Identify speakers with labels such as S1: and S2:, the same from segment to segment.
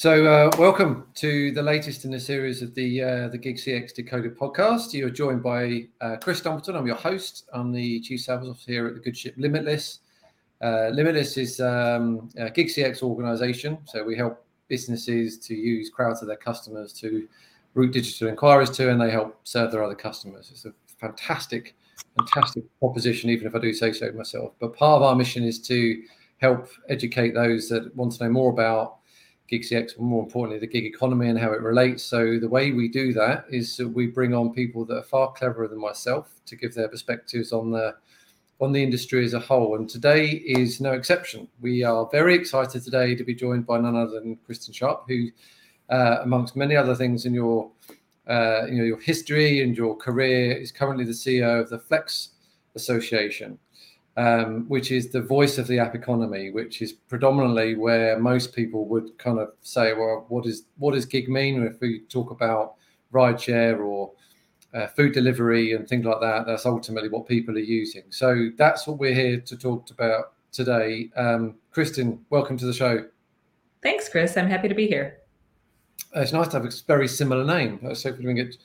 S1: So, uh, welcome to the latest in the series of the uh, the Gig CX Decoded podcast. You're joined by uh, Chris Dumpleton. I'm your host. I'm the Chief Sales Officer here at the good ship Limitless. Uh, Limitless is um, a Gig CX organization. So, we help businesses to use crowds of their customers to route digital inquiries to, and they help serve their other customers. It's a fantastic, fantastic proposition, even if I do say so myself. But part of our mission is to help educate those that want to know more about Gig CX, but more importantly, the gig economy and how it relates. So the way we do that is we bring on people that are far cleverer than myself to give their perspectives on the on the industry as a whole. And today is no exception. We are very excited today to be joined by none other than Kristin Sharp, who, uh, amongst many other things in your uh, you know your history and your career, is currently the CEO of the Flex Association um, which is the voice of the app economy, which is predominantly where most people would kind of say, well, what is what does gig mean? If we talk about rideshare or uh, food delivery and things like that, that's ultimately what people are using. So that's what we're here to talk about today. Um, Kristin, welcome to the show.
S2: Thanks, Chris. I'm happy to be here.
S1: it's nice to have a very similar name. Let's hopefully we can get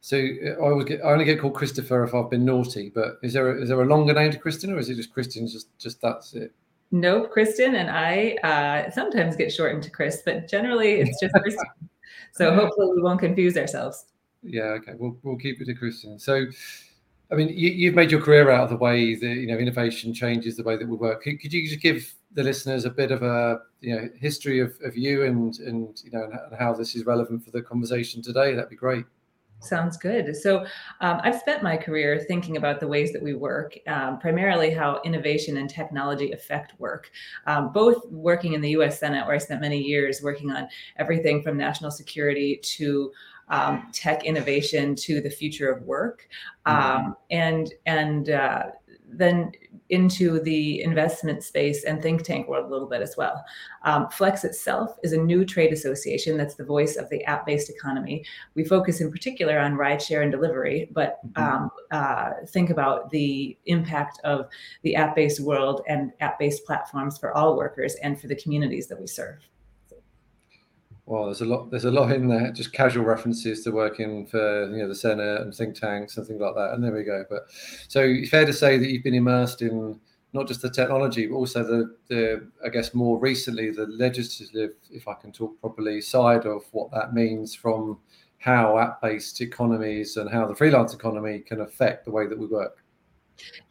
S1: so uh, I always get I only get called Christopher if I've been naughty. But is there a, is there a longer name to Kristin, or is it just Kristin? Just just that's it.
S2: Nope, Kristin and I uh, sometimes get shortened to Chris, but generally it's just Kristin. so hopefully we won't confuse ourselves.
S1: Yeah, okay, we'll we'll keep it to Kristin. So, I mean, you, have made your career out of the way that you know innovation changes the way that we work. Could, could, you just give the listeners a bit of a you know history of, of you and and you know and how this is relevant for the conversation today? That'd be great.
S2: Sounds good. So, um, I've spent my career thinking about the ways that we work, um, primarily how innovation and technology affect work. Um, both working in the US Senate, where I spent many years working on everything from national security to um, tech innovation to the future of work, mm-hmm. Um, and and uh, then into the investment space and think tank world a little bit as well. Um, Flex itself is a new trade association that's the voice of the app based economy. We focus in particular on rideshare and delivery, but mm-hmm. um, uh, think about the impact of the app based world and app based platforms for all workers and for the communities that we serve.
S1: Well, there's a lot. There's a lot in there. Just casual references to working for you know the Senate and think tanks and things like that. And there we go. But so fair to say that you've been immersed in not just the technology, but also the the I guess more recently the legislative, if I can talk properly, side of what that means from how app-based economies and how the freelance economy can affect the way that we work.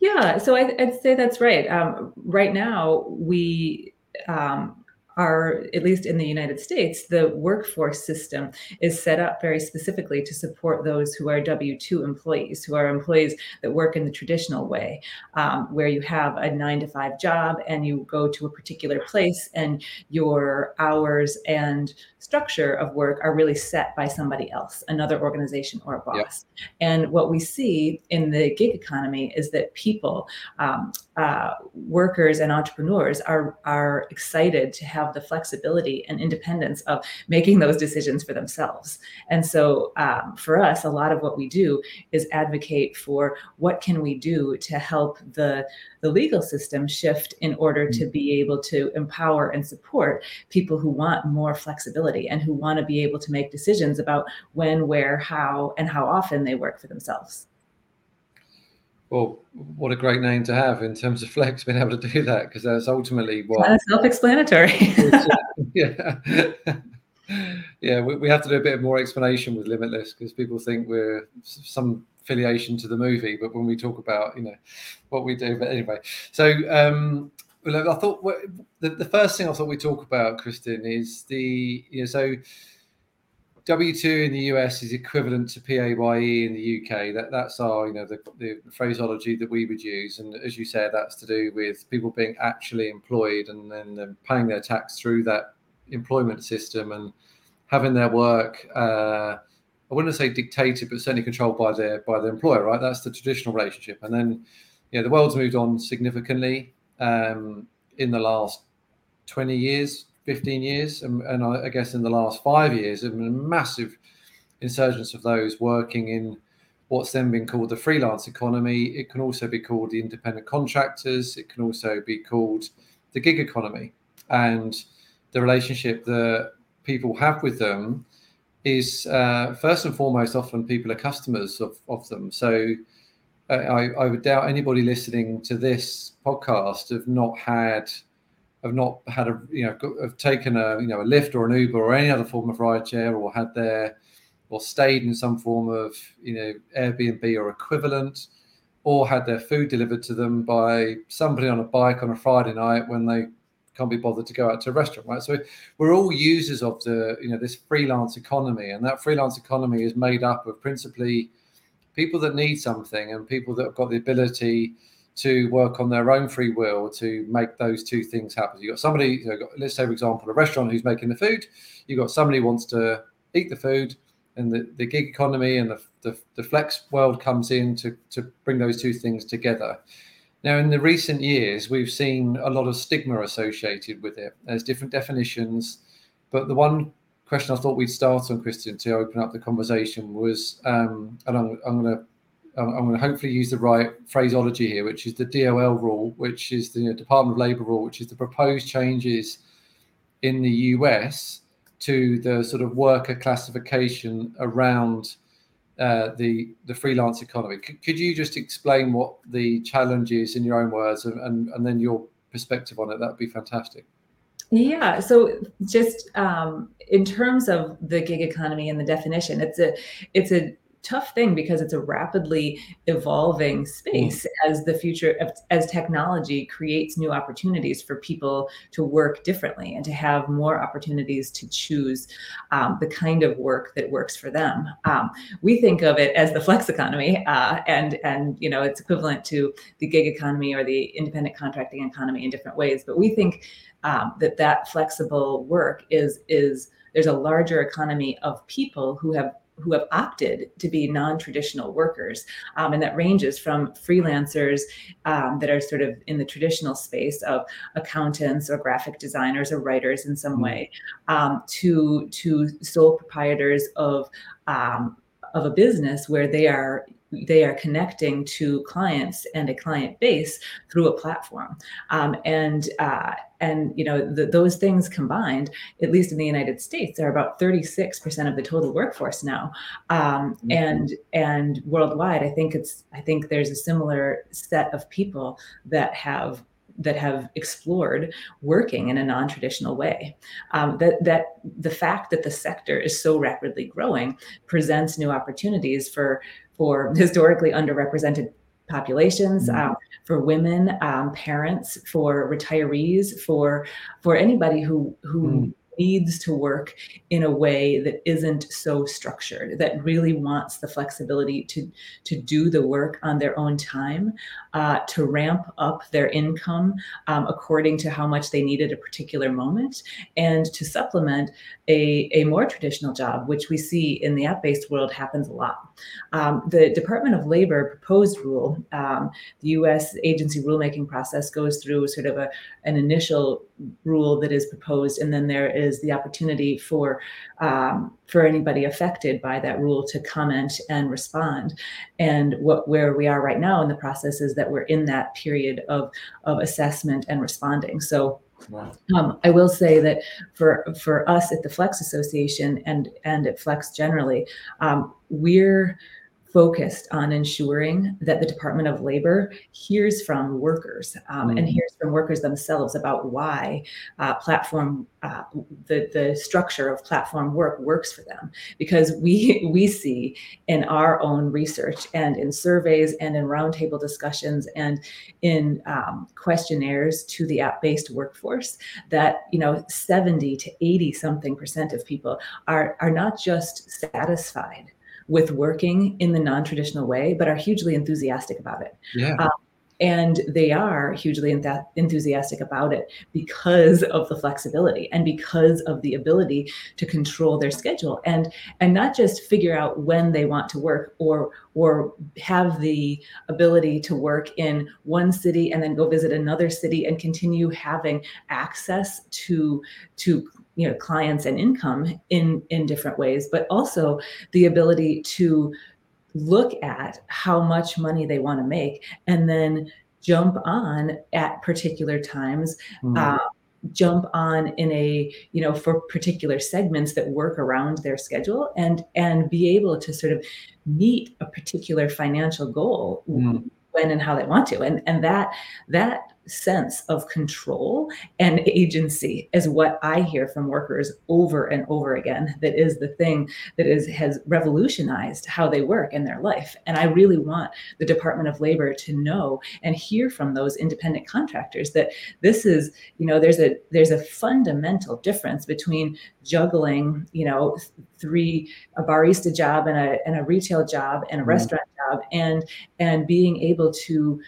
S2: Yeah, so I, would say that's right. Um, right now, we um, are, at least in the United States, the workforce system is set up very specifically to support those who are W 2 employees, who are employees that work in the traditional way, um, where you have a nine to five job and you go to a particular place and your hours and structure of work are really set by somebody else, another organization or a boss. Yep. And what we see in the gig economy is that people, um, uh, workers, and entrepreneurs are are excited to have the flexibility and independence of making those decisions for themselves. And so, um, for us, a lot of what we do is advocate for what can we do to help the the legal system shift in order to mm. be able to empower and support people who want more flexibility and who want to be able to make decisions about when, where, how, and how often they work for themselves.
S1: Well, what a great name to have in terms of Flex, being able to do that, because that's ultimately what.
S2: Of self-explanatory.
S1: yeah, yeah. We, we have to do a bit more explanation with Limitless because people think we're some affiliation to the movie, but when we talk about you know what we do, but anyway. So um, well, I thought the, the first thing I thought we talk about, Kristin, is the you know so W two in the US is equivalent to PAYE in the UK. That that's our you know the, the phraseology that we would use, and as you said, that's to do with people being actually employed and then paying their tax through that employment system and having their work. Uh, I wouldn't say dictated, but certainly controlled by their by the employer, right? That's the traditional relationship. And then, you know, the world's moved on significantly um, in the last 20 years, 15 years, and, and I, I, guess in the last five years, a massive insurgence of those working in what's then been called the freelance economy. It can also be called the independent contractors. It can also be called the gig economy, and the relationship that people have with them is uh, first and foremost often people are customers of, of them. So uh, I, I would doubt anybody listening to this podcast have not had have not had a you know have taken a you know a Lyft or an Uber or any other form of ride share or had their or stayed in some form of you know Airbnb or equivalent or had their food delivered to them by somebody on a bike on a Friday night when they can't be bothered to go out to a restaurant, right? So we're all users of the, you know, this freelance economy, and that freelance economy is made up of principally people that need something and people that have got the ability to work on their own free will to make those two things happen. You've got somebody, you know, let's say, for example, a restaurant who's making the food. you've got somebody who wants to eat the food, and the, the gig economy and the, the, the flex world comes in to, to bring those two things together. Now, in the recent years, we've seen a lot of stigma associated with it. There's different definitions, but the one question I thought we'd start on, Christian, to open up the conversation was, um, and I'm, I'm going to I'm going to hopefully use the right phraseology here, which is the DOL rule, which is the Department of Labor rule, which is the proposed changes in the US to the sort of worker classification around uh, the the freelance economy. C- could you just explain what the challenge is in your own words, and, and, and then your perspective on it? That would be fantastic.
S2: Yeah. So just um, in terms of the gig economy and the definition, it's a it's a tough thing because it's a rapidly evolving space mm. as the future as technology creates new opportunities for people to work differently and to have more opportunities to choose um, the kind of work that works for them um, we think of it as the flex economy uh, and and you know it's equivalent to the gig economy or the independent contracting economy in different ways but we think um, that that flexible work is is there's a larger economy of people who have who have opted to be non-traditional workers um, and that ranges from freelancers um, that are sort of in the traditional space of accountants or graphic designers or writers in some mm-hmm. way um, to to sole proprietors of um, of a business where they are they are connecting to clients and a client base through a platform um, and uh, and you know the, those things combined at least in the united states are about 36% of the total workforce now um, mm-hmm. and and worldwide i think it's i think there's a similar set of people that have that have explored working in a non-traditional way. Um, that that the fact that the sector is so rapidly growing presents new opportunities for for historically underrepresented populations, mm-hmm. um, for women, um, parents, for retirees, for for anybody who who mm needs to work in a way that isn't so structured, that really wants the flexibility to, to do the work on their own time, uh, to ramp up their income um, according to how much they need at a particular moment, and to supplement a, a more traditional job, which we see in the app based world happens a lot. Um, the Department of Labor proposed rule, um, the US agency rulemaking process goes through sort of a, an initial rule that is proposed, and then there is the opportunity for um, for anybody affected by that rule to comment and respond. And what where we are right now in the process is that we're in that period of of assessment and responding. So. Um, I will say that for for us at the Flex Association and and at Flex generally, um, we're focused on ensuring that the Department of Labor hears from workers um, and hears from workers themselves about why uh, platform uh, the the structure of platform work works for them. Because we we see in our own research and in surveys and in roundtable discussions and in um, questionnaires to the app-based workforce that you know 70 to 80 something percent of people are are not just satisfied with working in the non-traditional way, but are hugely enthusiastic about it.
S1: Yeah. Um,
S2: and they are hugely enthusiastic about it because of the flexibility and because of the ability to control their schedule and and not just figure out when they want to work or or have the ability to work in one city and then go visit another city and continue having access to to you know clients and income in in different ways but also the ability to look at how much money they want to make and then jump on at particular times mm. uh, jump on in a you know for particular segments that work around their schedule and and be able to sort of meet a particular financial goal mm. When and how they want to and and that that sense of control and agency is what I hear from workers over and over again. That is the thing that is has revolutionized how they work in their life. And I really want the Department of Labor to know and hear from those independent contractors that this is, you know, there's a there's a fundamental difference between juggling, you know, three a barista job and a and a retail job and a mm-hmm. restaurant job and and being able to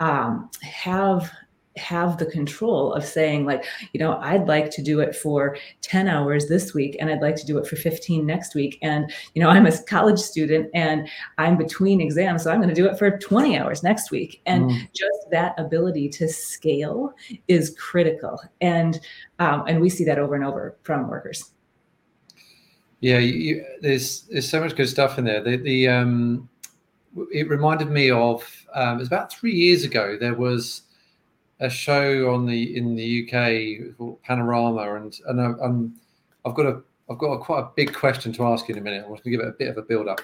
S2: um, have have the control of saying like you know i'd like to do it for 10 hours this week and i'd like to do it for 15 next week. And you know i'm a college student and i'm between exams so i'm going to do it for 20 hours next week. And mm. just that ability to scale is critical. And um, and we see that over and over from workers.
S1: Yeah you, there's there's so much good stuff in there. The, the um it reminded me of um, it was about three years ago there was a show on the in the UK called Panorama, and and I, am I've got a I've got a, quite a big question to ask you in a minute. I want to give it a bit of a build up,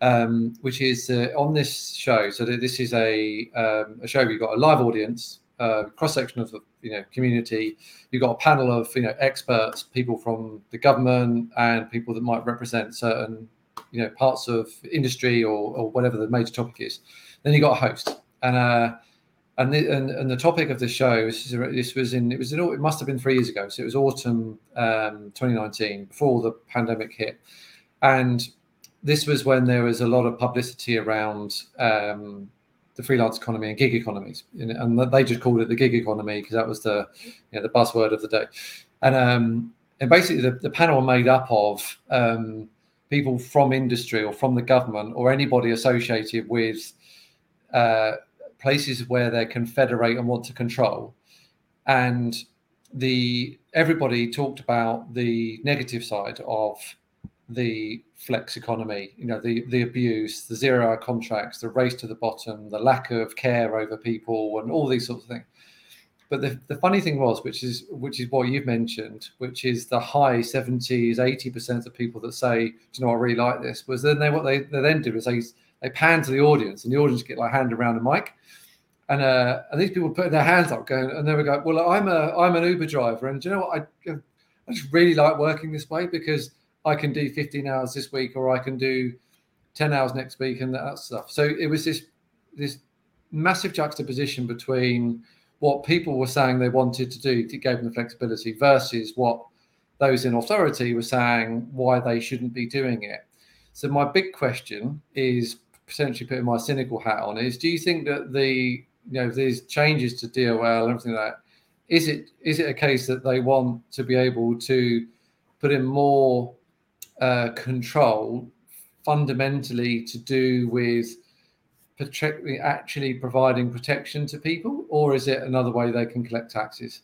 S1: um, which is uh, on this show. So this is a um, a show you've got a live audience, uh, cross section of the you know community. You've got a panel of you know experts, people from the government, and people that might represent certain you know parts of industry or, or whatever the major topic is. Then you got a host, and uh, and the, and, and the topic of the show this, is, this was in it was in, it must have been three years ago. So it was autumn um, 2019 before the pandemic hit. And this was when there was a lot of publicity around um, the freelance economy and gig economies. And they just called it the gig economy because that was the you know, the buzzword of the day. And um, and basically the, the panel made up of um, people from industry or from the government or anybody associated with uh, places where they can federate and want to control. And the everybody talked about the negative side of the flex economy, you know, the the abuse, the zero hour contracts, the race to the bottom, the lack of care over people, and all these sorts of things. But the, the funny thing was, which is which is what you've mentioned, which is the high 70s, 80% of people that say, Do you know I really like this? Was then they what they, they then do is they they pan to the audience and the audience get like handed around a mic and uh, and these people putting their hands up, going, and they were going, "Well, I'm a I'm an Uber driver, and do you know what? I I just really like working this way because I can do 15 hours this week, or I can do 10 hours next week, and that stuff." So it was this this massive juxtaposition between what people were saying they wanted to do to give them the flexibility versus what those in authority were saying why they shouldn't be doing it. So my big question is potentially putting my cynical hat on is do you think that the you know these changes to DOL and everything like that, is it is it a case that they want to be able to put in more uh, control fundamentally to do with actually providing protection to people, or is it another way they can collect taxes?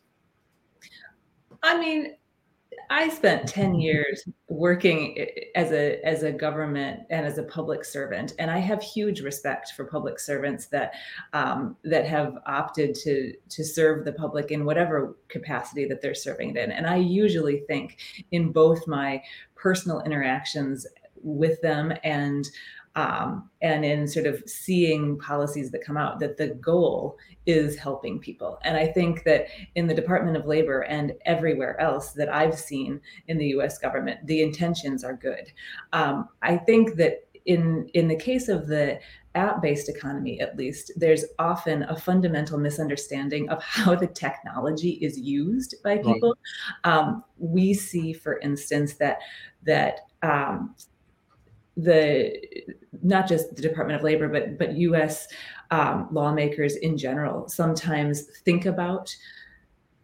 S2: I mean, I spent 10 years working as a as a government and as a public servant, and I have huge respect for public servants that um, that have opted to to serve the public in whatever capacity that they're serving it in. And I usually think in both my personal interactions with them and um, and in sort of seeing policies that come out that the goal is helping people. And i think that in the department of labor and everywhere else that i've seen in the us government the intentions are good. Um, i think that in in the case of the app-based economy at least there's often a fundamental misunderstanding of how the technology is used by people. Right. um, we see for instance that that um, the not just the Department of Labor, but but U.S. Um, lawmakers in general sometimes think about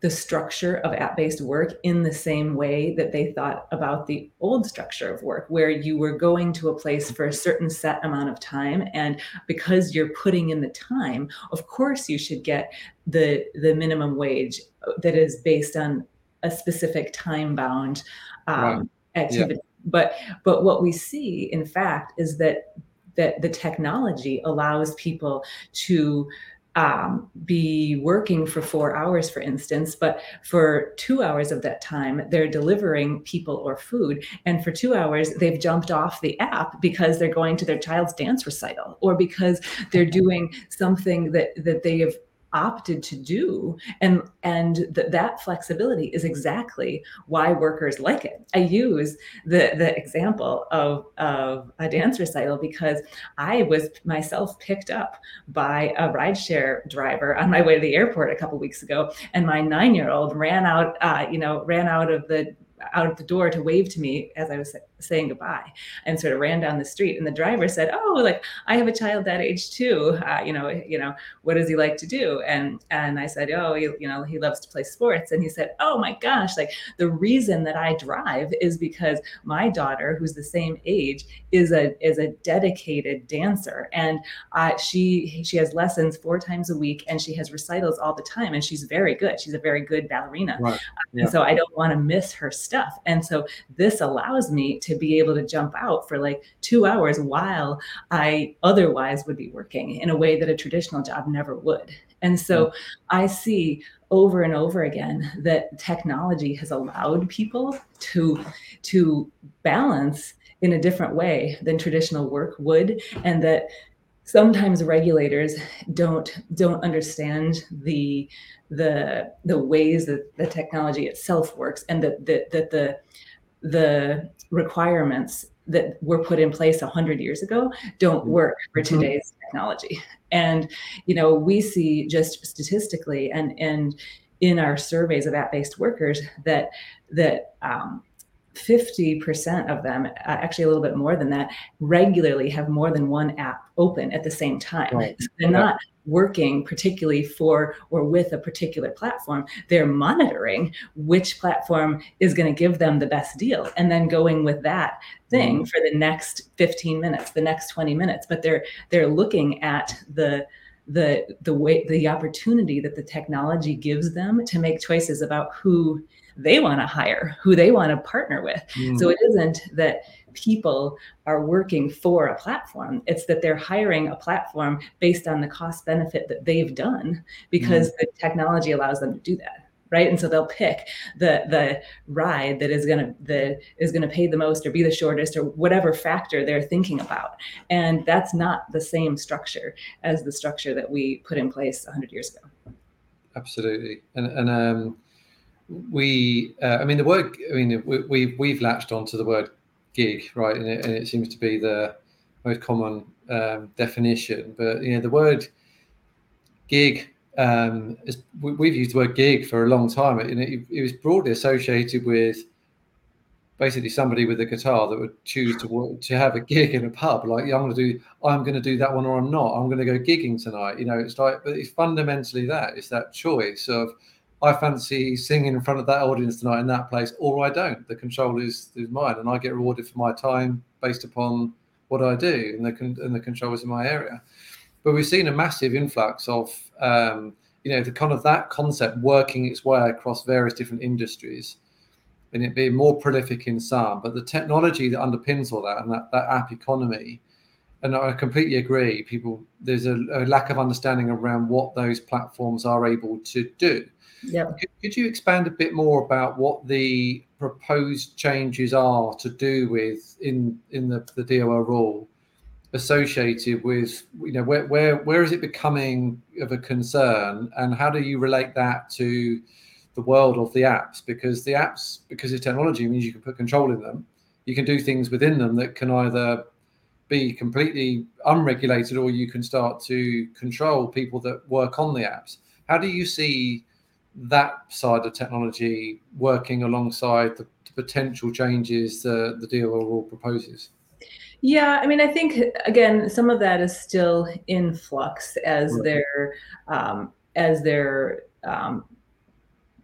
S2: the structure of app-based work in the same way that they thought about the old structure of work where you were going to a place for a certain set amount of time and because you're putting in the time of course you should get the the minimum wage that is based on a specific time bound um, right. activity yeah but but what we see in fact is that that the technology allows people to um, be working for four hours, for instance, but for two hours of that time, they're delivering people or food. And for two hours, they've jumped off the app because they're going to their child's dance recital or because they're doing something that, that they have opted to do. And and th- that flexibility is exactly why workers like it. I use the the example of of a dance recital because i was myself picked up by a rideshare driver on my way to the airport a couple weeks ago and my nine year old ran out uh, you know ran out of the out of the door to wave to me as I was saying goodbye and sort of ran down the street. And the driver said, Oh, like I have a child that age too. Uh, you know, you know, what does he like to do? And, and I said, Oh, he, you know, he loves to play sports. And he said, Oh my gosh, like the reason that I drive is because my daughter, who's the same age, is a, is a dedicated dancer. And uh, she, she has lessons four times a week and she has recitals all the time. And she's very good. She's a very good ballerina. Right. Yeah. And so I don't want to miss her stuff. And so this allows me to be able to jump out for like two hours while I otherwise would be working in a way that a traditional job never would. And so mm. I see over and over again that technology has allowed people to to balance in a different way than traditional work would and that sometimes regulators don't don't understand the the the ways that the technology itself works and that that, that the the requirements that were put in place 100 years ago don't mm-hmm. work for mm-hmm. today's mm-hmm. technology and you know we see just statistically and and in our surveys of app-based workers that that um, 50% of them, uh, actually a little bit more than that, regularly have more than one app open at the same time. Right. So they're not working particularly for or with a particular platform. They're monitoring which platform is going to give them the best deal and then going with that thing mm. for the next 15 minutes, the next 20 minutes. But they're they're looking at the the the way the opportunity that the technology gives them to make choices about who they want to hire, who they want to partner with. Mm. So it isn't that people are working for a platform, it's that they're hiring a platform based on the cost benefit that they've done because mm. the technology allows them to do that. Right. And so they'll pick the the ride that is gonna that is gonna pay the most or be the shortest or whatever factor they're thinking about. And that's not the same structure as the structure that we put in place 100 years ago.
S1: Absolutely. And and um we, uh, I mean, the word, I mean, we, we've we've latched onto the word gig, right, and it, and it seems to be the most common um, definition. But you know, the word gig um, is, we, have used the word gig for a long time. It, it, it, was broadly associated with basically somebody with a guitar that would choose to work, to have a gig in a pub. Like, yeah, I'm going to do, I'm going to do that one, or I'm not. I'm going to go gigging tonight. You know, it's like, but it's fundamentally that. It's that choice of I fancy singing in front of that audience tonight in that place, or I don't. The control is, is mine, and I get rewarded for my time based upon what I do, and the and the control is in my area. But we've seen a massive influx of um, you know the kind of that concept working its way across various different industries, and it being more prolific in some. But the technology that underpins all that and that that app economy and I completely agree. People, there's a, a, lack of understanding around what those platforms are able to do.
S2: Yeah.
S1: Could, could, you expand a bit more about what the proposed changes are to do with in in the, the DOL rule associated with you know where where where is it becoming of a concern and how do you relate that to the world of the apps? Because the apps because of technology means you can put control in them. You can do things within them that can either be completely unregulated or you can start to control people that work on the apps. How do you see that side of technology working alongside the, the potential changes the, the DOL rule proposes?
S2: Yeah, I mean, I think again, some of that is still in flux as right. they're um, as they're um,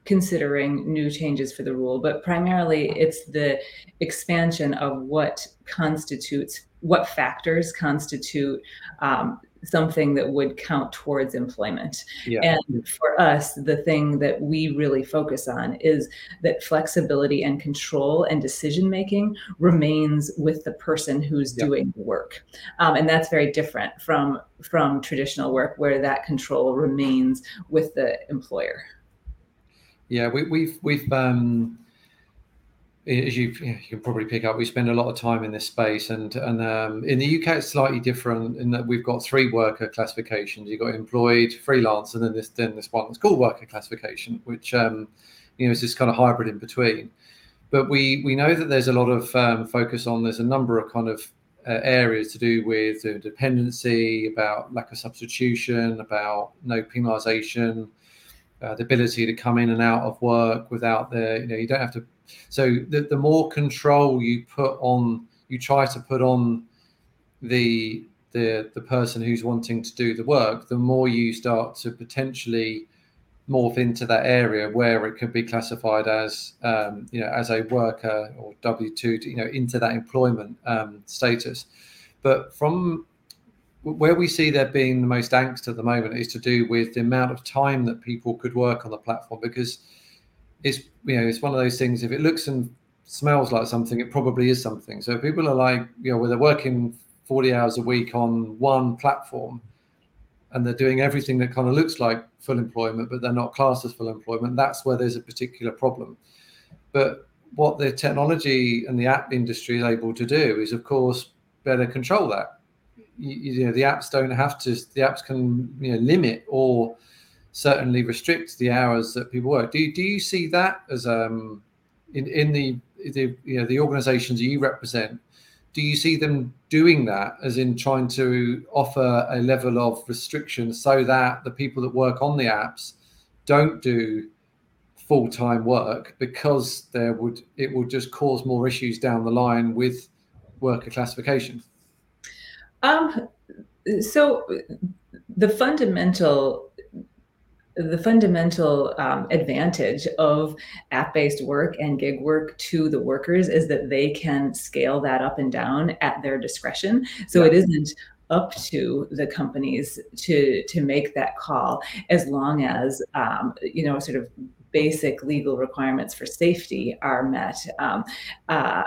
S2: considering new changes for the rule, but primarily it's the expansion of what constitutes what factors constitute um, something that would count towards employment. Yeah. And for us, the thing that we really focus on is that flexibility and control and decision making remains with the person who's doing the work. Um, and that's very different from from traditional work where that control remains with the employer.
S1: Yeah, we, we've we've um as you, you can probably pick up, we spend a lot of time in this space, and and um, in the UK it's slightly different in that we've got three worker classifications. You've got employed, freelance, and then this then this one that's called worker classification, which um, you know is this kind of hybrid in between. But we we know that there's a lot of um, focus on. There's a number of kind of uh, areas to do with uh, dependency, about lack of substitution, about no penalisation, uh, the ability to come in and out of work without the you know you don't have to so the, the more control you put on, you try to put on the the the person who's wanting to do the work, the more you start to potentially morph into that area where it could be classified as um, you know as a worker or W two, you know, into that employment um, status. But from where we see there being the most angst at the moment is to do with the amount of time that people could work on the platform because it's you know it's one of those things. If it looks and smells like something, it probably is something. So people are like you know, where they're working forty hours a week on one platform, and they're doing everything that kind of looks like full employment, but they're not classed as full employment. That's where there's a particular problem. But what the technology and the app industry is able to do is, of course, better control that. You, you know, the apps don't have to. The apps can you know limit or certainly restrict the hours that people work. Do do you see that as um in in the the you know the organisations you represent? Do you see them doing that as in trying to offer a level of restriction so that the people that work on the apps don't do full time work because there would it would just cause more issues down the line with worker classification?
S2: Um, so the fundamental the fundamental um, advantage of app-based work and gig work to the workers is that they can scale that up and down at their discretion. So yeah. it isn't up to the companies to to make that call as long as um, you know sort of basic legal requirements for safety are met. Um, uh,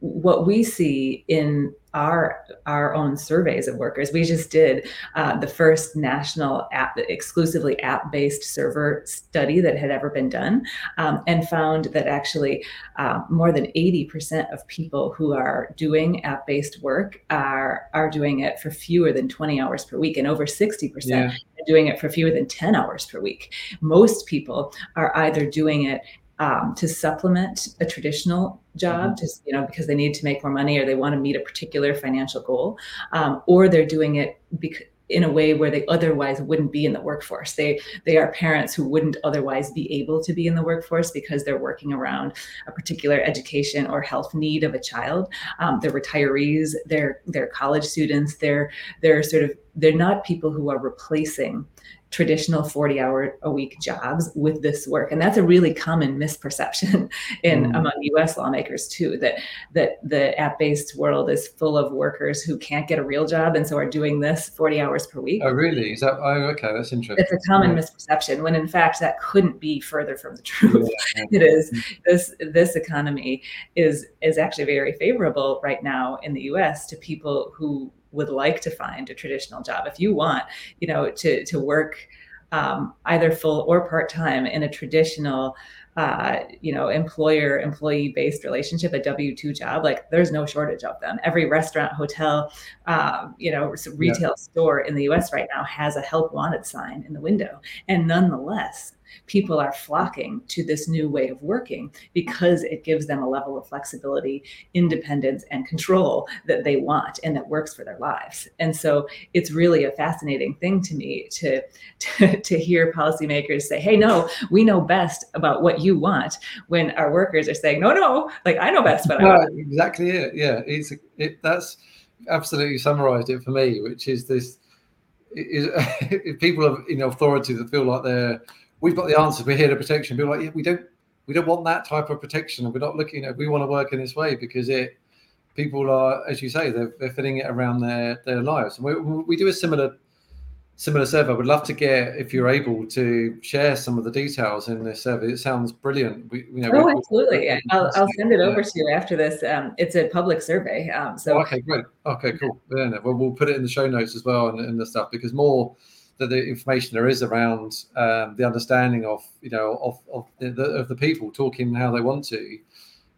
S2: what we see in our our own surveys of workers. We just did uh, the first national app exclusively app based server study that had ever been done, um, and found that actually uh, more than eighty percent of people who are doing app based work are are doing it for fewer than twenty hours per week, and over sixty yeah. percent doing it for fewer than 10 hours per week. Most people are either doing it um, to supplement a traditional job, mm-hmm. just you know, because they need to make more money or they want to meet a particular financial goal, um, or they're doing it because in a way where they otherwise wouldn't be in the workforce. They they are parents who wouldn't otherwise be able to be in the workforce because they're working around a particular education or health need of a child. Um, they're retirees. They're they're college students. They're they're sort of they're not people who are replacing traditional 40 hour a week jobs with this work and that's a really common misperception in mm. among us lawmakers too that that the app based world is full of workers who can't get a real job and so are doing this 40 hours per week
S1: oh really is that oh okay that's interesting
S2: it's a common yeah. misperception when in fact that couldn't be further from the truth yeah. it is mm. this this economy is is actually very favorable right now in the us to people who would like to find a traditional job. If you want you know to to work um, either full or part-time in a traditional uh, you know employer employee based relationship a w2 job like there's no shortage of them. Every restaurant hotel um, you know retail yeah. store in the us right now has a help wanted sign in the window. And nonetheless people are flocking to this new way of working because it gives them a level of flexibility, independence, and control that they want and that works for their lives. And so it's really a fascinating thing to me to, to, to hear policymakers say, hey, no, we know best about what you want when our workers are saying, no, no, like I know best I want.
S1: Exactly it. Yeah. It's it, that's absolutely summarized it for me, which is this is people know authority that feel like they're we've got the answers. We're here to protection. People like, yeah, we don't we don't want that type of protection, and we're not looking at. We want to work in this way because it people are, as you say, they're, they're fitting it around their their lives. And we, we do a similar similar survey. Would love to get if you're able to share some of the details in this survey. It sounds brilliant. We,
S2: you know, oh, absolutely. I'll, I'll send it over to you after this. Um, it's a public survey. Um, so
S1: oh, okay, great. Okay, cool. Yeah, well, we'll put it in the show notes as well and, and the stuff because more the, the information there is around um, the understanding of you know of of the, of the people talking how they want to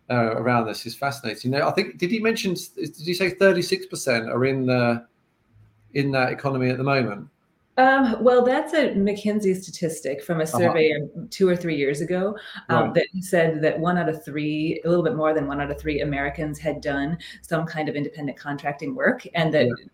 S1: uh, around this is fascinating. You know, I think did you mention did you say thirty six percent are in the in that economy at the moment?
S2: Um, well, that's a McKinsey statistic from a uh-huh. survey uh-huh. two or three years ago um, right. that said that one out of three, a little bit more than one out of three Americans had done some kind of independent contracting work, and that. Yeah.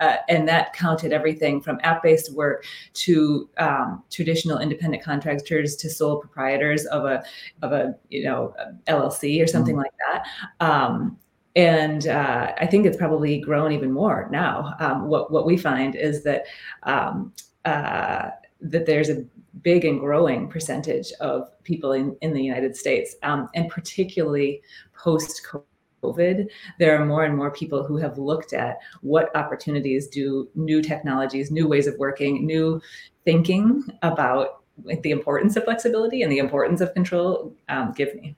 S2: Uh, and that counted everything from app-based work to um, traditional independent contractors to sole proprietors of a of a you know LLC or something mm-hmm. like that. Um, and uh, I think it's probably grown even more now. Um, what what we find is that um, uh, that there's a big and growing percentage of people in, in the United States, um, and particularly post COVID, there are more and more people who have looked at what opportunities do new technologies, new ways of working, new thinking about the importance of flexibility and the importance of control um, give me.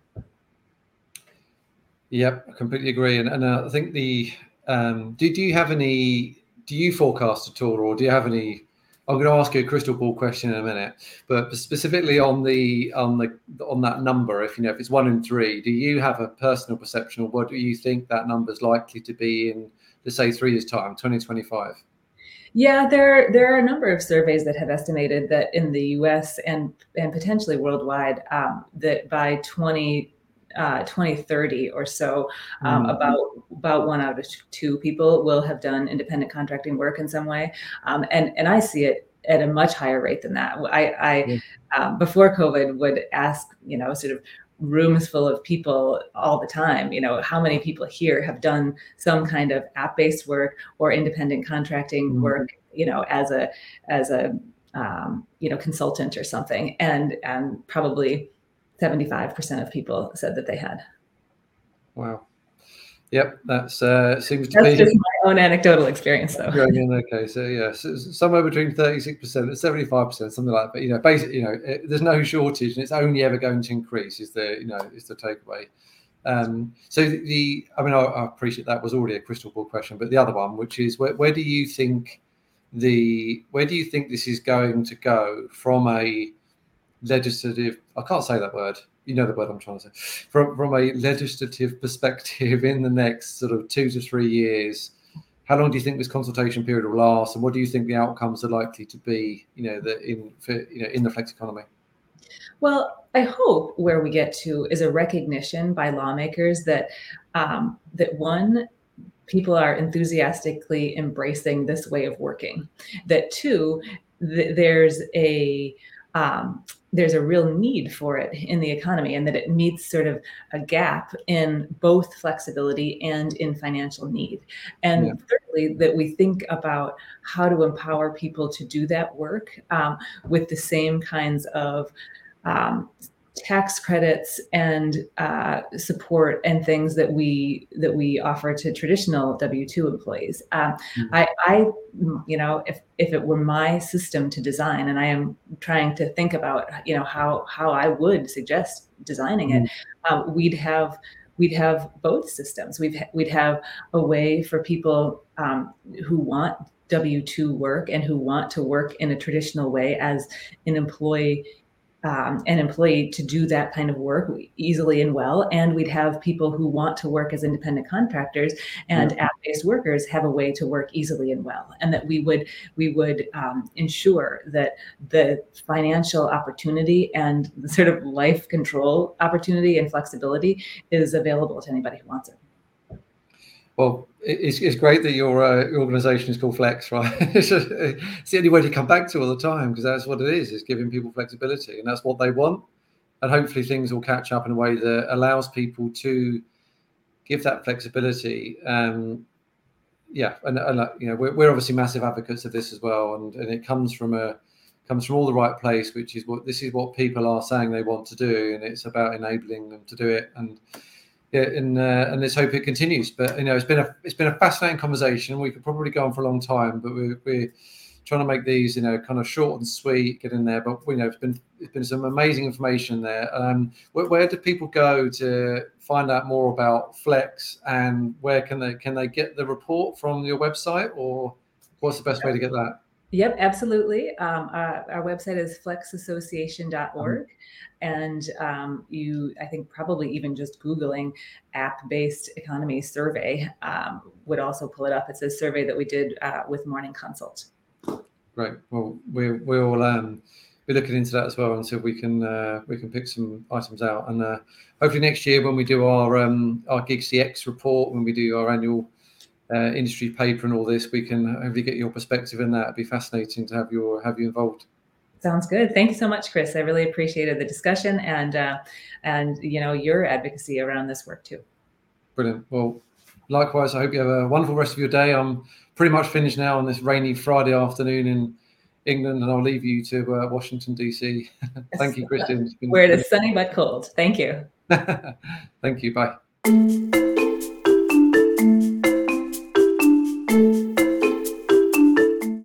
S1: Yep, I completely agree. And, and uh, I think the um, do, do you have any do you forecast at all, or do you have any? I'm going to ask you a crystal ball question in a minute, but specifically on the on the on that number, if you know if it's one in three, do you have a personal perception, or what do you think that number is likely to be in, let's say, three years' time, 2025?
S2: Yeah, there there are a number of surveys that have estimated that in the U.S. and and potentially worldwide, um, that by 20 uh, 2030 or so, um, mm. about about one out of two people will have done independent contracting work in some way, um, and and I see it at a much higher rate than that. I, I yeah. um, before COVID would ask, you know, sort of rooms full of people all the time. You know, how many people here have done some kind of app-based work or independent contracting mm. work? You know, as a as a um, you know consultant or something, and and probably 75% of people said that they had.
S1: Wow. Yep, that's uh, seems
S2: to that's be just my own anecdotal experience, though.
S1: okay, so yeah, so somewhere between thirty-six percent and seventy-five percent, something like that. But you know, basically, you know, it, there's no shortage, and it's only ever going to increase. Is the you know is the takeaway. Um, so the, I mean, I, I, appreciate that was already a crystal ball question, but the other one, which is where, where do you think the where do you think this is going to go from a legislative i can't say that word. You know the word i'm trying to say. From from a legislative perspective in the next sort of two to three years how long do you think this consultation period will last? And what do you think the outcomes are likely to be you know the in for, you know in the flex economy?
S2: Well i hope where we get to is a recognition by lawmakers that um, that one people are enthusiastically embracing this way of working. That two th- there's a um, there's a real need for it in the economy and that it meets sort of a gap in both flexibility and in financial need. And yeah. thirdly, that we think about how to empower people to do that work um, with the same kinds of um, tax credits and uh, support and things that we that we offer to traditional W two employees. Um, mm-hmm. I, I, you know, if if it were my system to design, and I am trying to think about, you know, how how I would suggest designing mm-hmm. it, um, we'd have we'd have both systems. We'd we'd have a way for people um, who want W two work and who want to work in a traditional way as an employee um, an employee to do that kind of work easily and well. And we'd have people who want to work as independent contractors and yeah. app-based workers have a way to work easily and well. And that we would we would um, ensure that the financial opportunity and the sort of life control opportunity and flexibility is available to anybody who wants it.
S1: Well, it's, it's great that your, uh, organization is called Flex, right? it's, the only way to come back to all the time because that's what it is, is giving people flexibility and that's what they want. And hopefully things will catch up in a way that allows people to give that flexibility. Um, yeah, and, and uh, you know we're, we're obviously massive advocates of this as well, and, and it comes from a comes from all the right place, which is what this is what people are saying they want to do, and it's about enabling them to do it. And yeah, and uh, and let's hope it continues. But you know, it's been a it's been a fascinating conversation. We could probably go on for a long time, but we're, we're trying to make these you know kind of short and sweet, get in there. But you know, it's been it's been some amazing information there. Um, where, where do people go to find out more about Flex, and where can they can they get the report from your website, or what's the best way to get that?
S2: Yep, absolutely. Um, uh, our website is flexassociation.org. Mm-hmm. And um, you, I think, probably even just Googling app based economy survey um, would also pull it up. It's a survey that we did uh, with Morning Consult.
S1: Great. Well, we, we'll um, be looking into that as well and see if we can uh, we can pick some items out. And uh, hopefully next year when we do our um, our Gig CX report, when we do our annual uh, industry paper and all this, we can hopefully get your perspective in that. It'd be fascinating to have your have you involved.
S2: Sounds good. Thank you so much, Chris. I really appreciated the discussion and uh, and you know your advocacy around this work too.
S1: Brilliant. Well, likewise, I hope you have a wonderful rest of your day. I'm pretty much finished now on this rainy Friday afternoon in England, and I'll leave you to uh, Washington DC. Thank you, Kristin.
S2: Where it is sunny but cold. Thank you.
S1: Thank you. Bye.